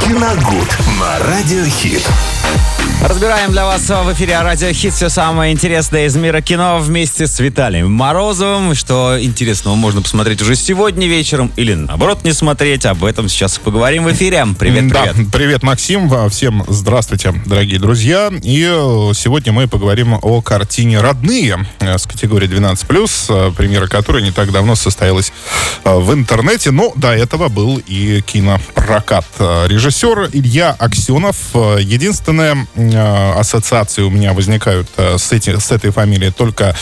Киногуд на Радиохит. Разбираем для вас в эфире Радио Хит все самое интересное из мира кино вместе с Виталием Морозовым. Что интересного можно посмотреть уже сегодня вечером или наоборот не смотреть. Об этом сейчас поговорим в эфире. Привет, привет. Да, привет, Максим. Всем здравствуйте, дорогие друзья. И э, сегодня мы поговорим о картине «Родные» э, с категории 12+, премьера которой не так давно состоялась э, в интернете. Но до этого был и кинопрокат. Режиссер Илья Аксенов. Единственное, Э, ассоциации у меня возникают э, с, эти, с этой фамилией только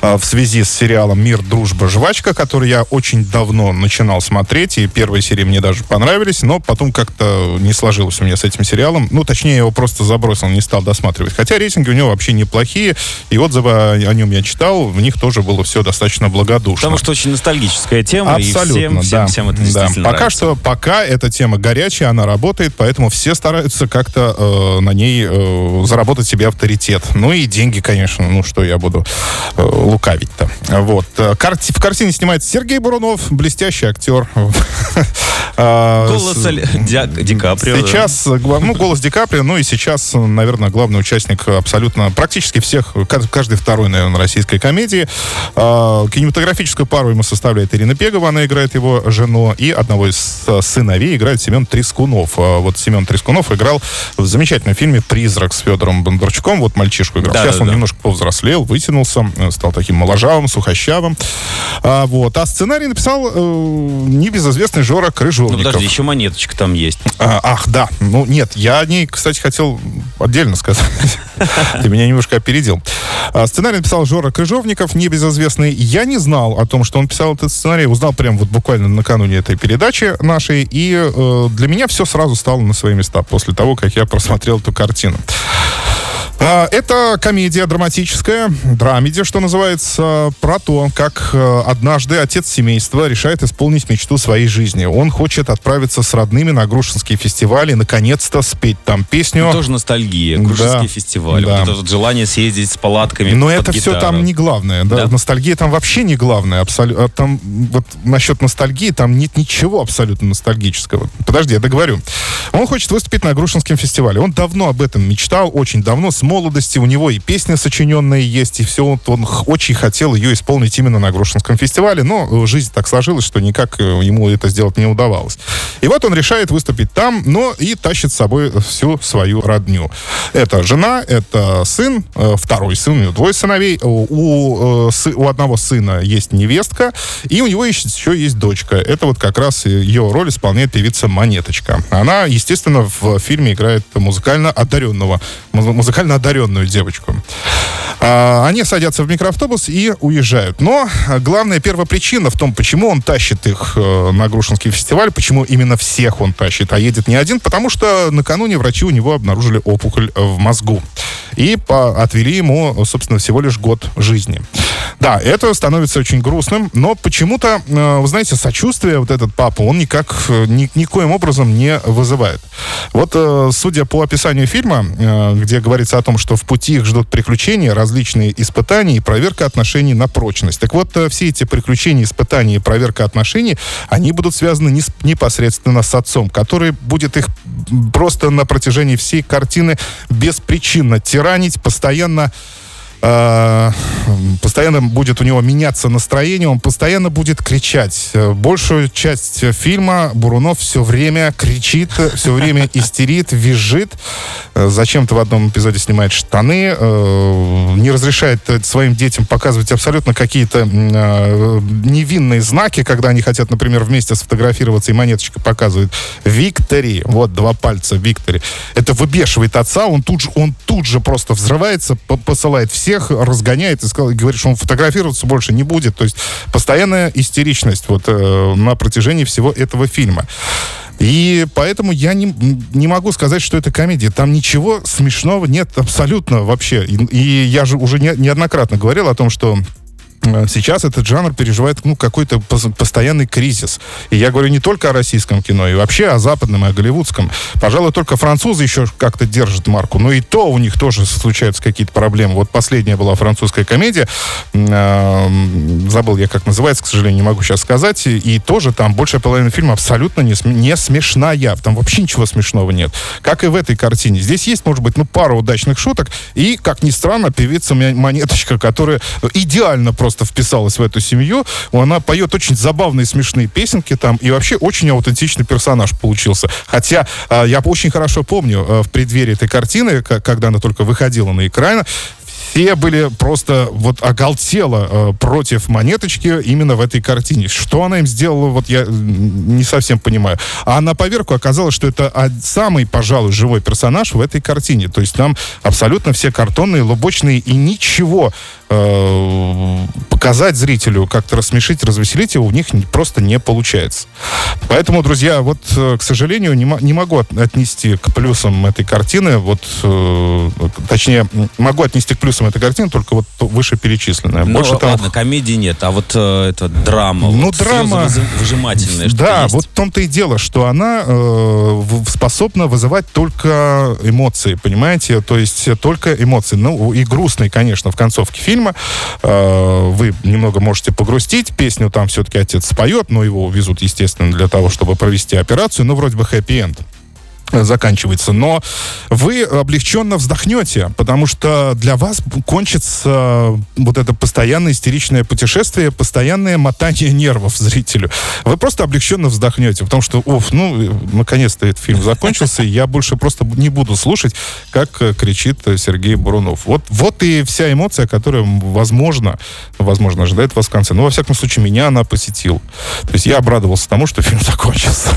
э, в связи с сериалом «Мир, дружба, жвачка», который я очень давно начинал смотреть, и первые серии мне даже понравились, но потом как-то не сложилось у меня с этим сериалом. Ну, точнее, я его просто забросил, не стал досматривать. Хотя рейтинги у него вообще неплохие, и отзывы о нем я читал, в них тоже было все достаточно благодушно. Потому что очень ностальгическая тема, Абсолютно, и всем, всем, да, всем это да. Пока нравится. что, пока эта тема горячая, она работает, поэтому все стараются как-то э, на ней э, заработать себе авторитет. Ну и деньги, конечно. Ну что я буду э, лукавить-то. Вот. Карти- в картине снимается Сергей Бурунов, блестящий актер. А, Голос Ди, Каприо. Сейчас, ну, голос Ди Каприо, ну и сейчас, наверное, главный участник абсолютно, практически всех, ка- каждый второй, наверное, российской комедии. А, Кинематографическую пару ему составляет Ирина Пегова, она играет его жену, и одного из э, сыновей играет Семен Трескунов. А Вот Семен Трескунов играл в замечательном фильме «Призрак» с Федором Бондарчуком, вот мальчишку играл. Да, сейчас да, он да. немножко повзрослел, вытянулся, э, стал таким моложавым, сухощавым. А, вот. а сценарий написал э, небезызвестный Жора Ну, Крыжовников. подожди, еще монеточка там есть. А, ах, да. Ну, нет, я о ней, кстати, хотел отдельно сказать. Ты меня немножко опередил. А, Сценарий написал Жора Крыжовников, небезызвестный. Я не знал о том, что он писал этот сценарий. Узнал прям вот буквально накануне этой передачи нашей. И э, для меня все сразу стало на свои места после того, как я просмотрел эту картину. А, Это комедия драматическая, драмеди, что называется, про то, как э, однажды отец семейства решает исполнить мечту своей жизни. Он хочет отправиться с родными на Грушинский фестиваль и, наконец-то, спеть там песню. Тоже ностальгия, Грушинский Да, фестиваль. да. Вот это вот желание съездить с палатками Но это все гитару. там не главное. Да? Да? Ностальгия там вообще не главное. Абсолютно. Там вот насчет ностальгии там нет ничего абсолютно ностальгического. Подожди, я договорю. Он хочет выступить на Грушинском фестивале. Он давно об этом мечтал, очень давно, с молодости. У него и песня сочиненная есть, и все. Он х- очень хотел ее исполнить именно на Грушинском фестивале, но э, жизнь так сложилась, что никак э, ему это сделать не удавалось. И вот он решает выступить там, но и тащит с собой всю свою родню. Это жена, это сын, э, второй сын, у него двое сыновей. У, у, одного сына есть невестка, и у него еще, есть дочка. Это вот как раз ее роль исполняет певица Монеточка. Она, естественно, в фильме играет музыкально одаренного, муз- музыкально одаренную девочку. А, Они садятся в микроавтобус и уезжают. Но главная первопричина в том, почему он тащит их э, на Грушинский фестиваль, почему именно всех он тащит, а едет не один, потому что накануне врачи у него обнаружили опухоль в мозгу. И отвели ему, собственно, всего лишь год жизни. Да, это становится очень грустным, но почему-то, э, вы знаете, сочувствие вот этот папа, он никак, э, ни- никоим образом не вызывает. Вот, э, судя по описанию фильма, где говорится о том, что в пути их ждут приключения, различные испытания и проверка отношений на прочность. Так вот, все эти приключения, испытания и проверка отношений, они будут связаны не с- непосредственно с отцом, который будет их просто на протяжении всей картины беспричинно тиранить, постоянно постоянно будет у него меняться настроение, он постоянно будет кричать. Большую часть фильма Бурунов все время кричит, все время истерит, визжит. Зачем-то в одном эпизоде снимает штаны, э, не разрешает своим детям показывать абсолютно какие-то э, невинные знаки, когда они хотят, например, вместе сфотографироваться, и монеточка показывает «Виктори», вот два пальца «Виктори». Это выбешивает отца, он тут же, он тут же просто взрывается, по- посылает всех, разгоняет и, сказал, говорит, что он фотографироваться больше не будет. То есть постоянная истеричность вот э, на протяжении всего этого фильма. И поэтому я не, не могу сказать, что это комедия. Там ничего смешного нет абсолютно вообще. И, и я же уже не- неоднократно говорил о том, что сейчас этот жанр переживает ну, какой-то постоянный кризис. И я говорю не только о российском кино, и вообще о западном, и о голливудском. Пожалуй, только французы еще как-то держат марку. Но и то у них тоже случаются какие-то проблемы. Вот последняя была французская комедия. Э, забыл я, как называется, к сожалению, не могу сейчас сказать. И тоже там большая половина фильма абсолютно не, не смешная. Там вообще ничего смешного нет. Как и в этой картине. Здесь есть, может быть, ну, пару удачных шуток. И, как ни странно, певица Монеточка, которая идеально просто просто вписалась в эту семью. Она поет очень забавные, смешные песенки там, и вообще очень аутентичный персонаж получился. Хотя а, я очень хорошо помню а, в преддверии этой картины, когда она только выходила на экран, все были просто вот оголтело э, против монеточки именно в этой картине. Что она им сделала, вот я не совсем понимаю. А на поверку оказалось, что это самый, пожалуй, живой персонаж в этой картине. То есть там абсолютно все картонные, лубочные и ничего э, показать зрителю, как-то рассмешить, развеселить его у них просто не получается. Поэтому, друзья, вот, э, к сожалению, не, не могу отнести к плюсам этой картины, вот, э, точнее, могу отнести к плюсам этой картины только вот вышеперечисленная. Ну, Больше ладно, там... комедии нет, а вот э, это драма. Ну, вот, драма... Выжимательная. Да, есть. вот в том-то и дело, что она э, способна вызывать только эмоции, понимаете? То есть только эмоции. Ну, и грустные, конечно, в концовке фильма. Э, вы немного можете погрустить. Песню там все-таки отец споет, но его везут, естественно, для того, чтобы провести операцию. Ну, вроде бы хэппи-энд заканчивается. Но вы облегченно вздохнете, потому что для вас кончится вот это постоянное истеричное путешествие, постоянное мотание нервов зрителю. Вы просто облегченно вздохнете, потому что, оф, ну, наконец-то этот фильм закончился, и я больше просто не буду слушать, как кричит Сергей Бурунов. Вот, вот и вся эмоция, которая, возможно, возможно, ожидает вас в конце. Но, во всяком случае, меня она посетила. То есть я обрадовался тому, что фильм закончился.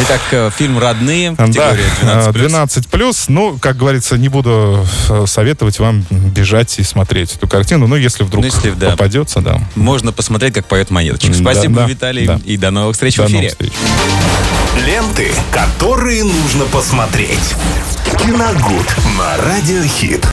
Итак, э, фильм «Родные выходные. Категория да, 12 12 плюс. Ну, как говорится, не буду э, советовать вам бежать и смотреть эту картину. Но если вдруг ну, если, да, попадется, да. Можно посмотреть, как поет монеточек. Спасибо, да, Виталий. Да. И до новых встреч до в эфире. Встреч. Ленты, которые нужно посмотреть. Киногуд на радиохит.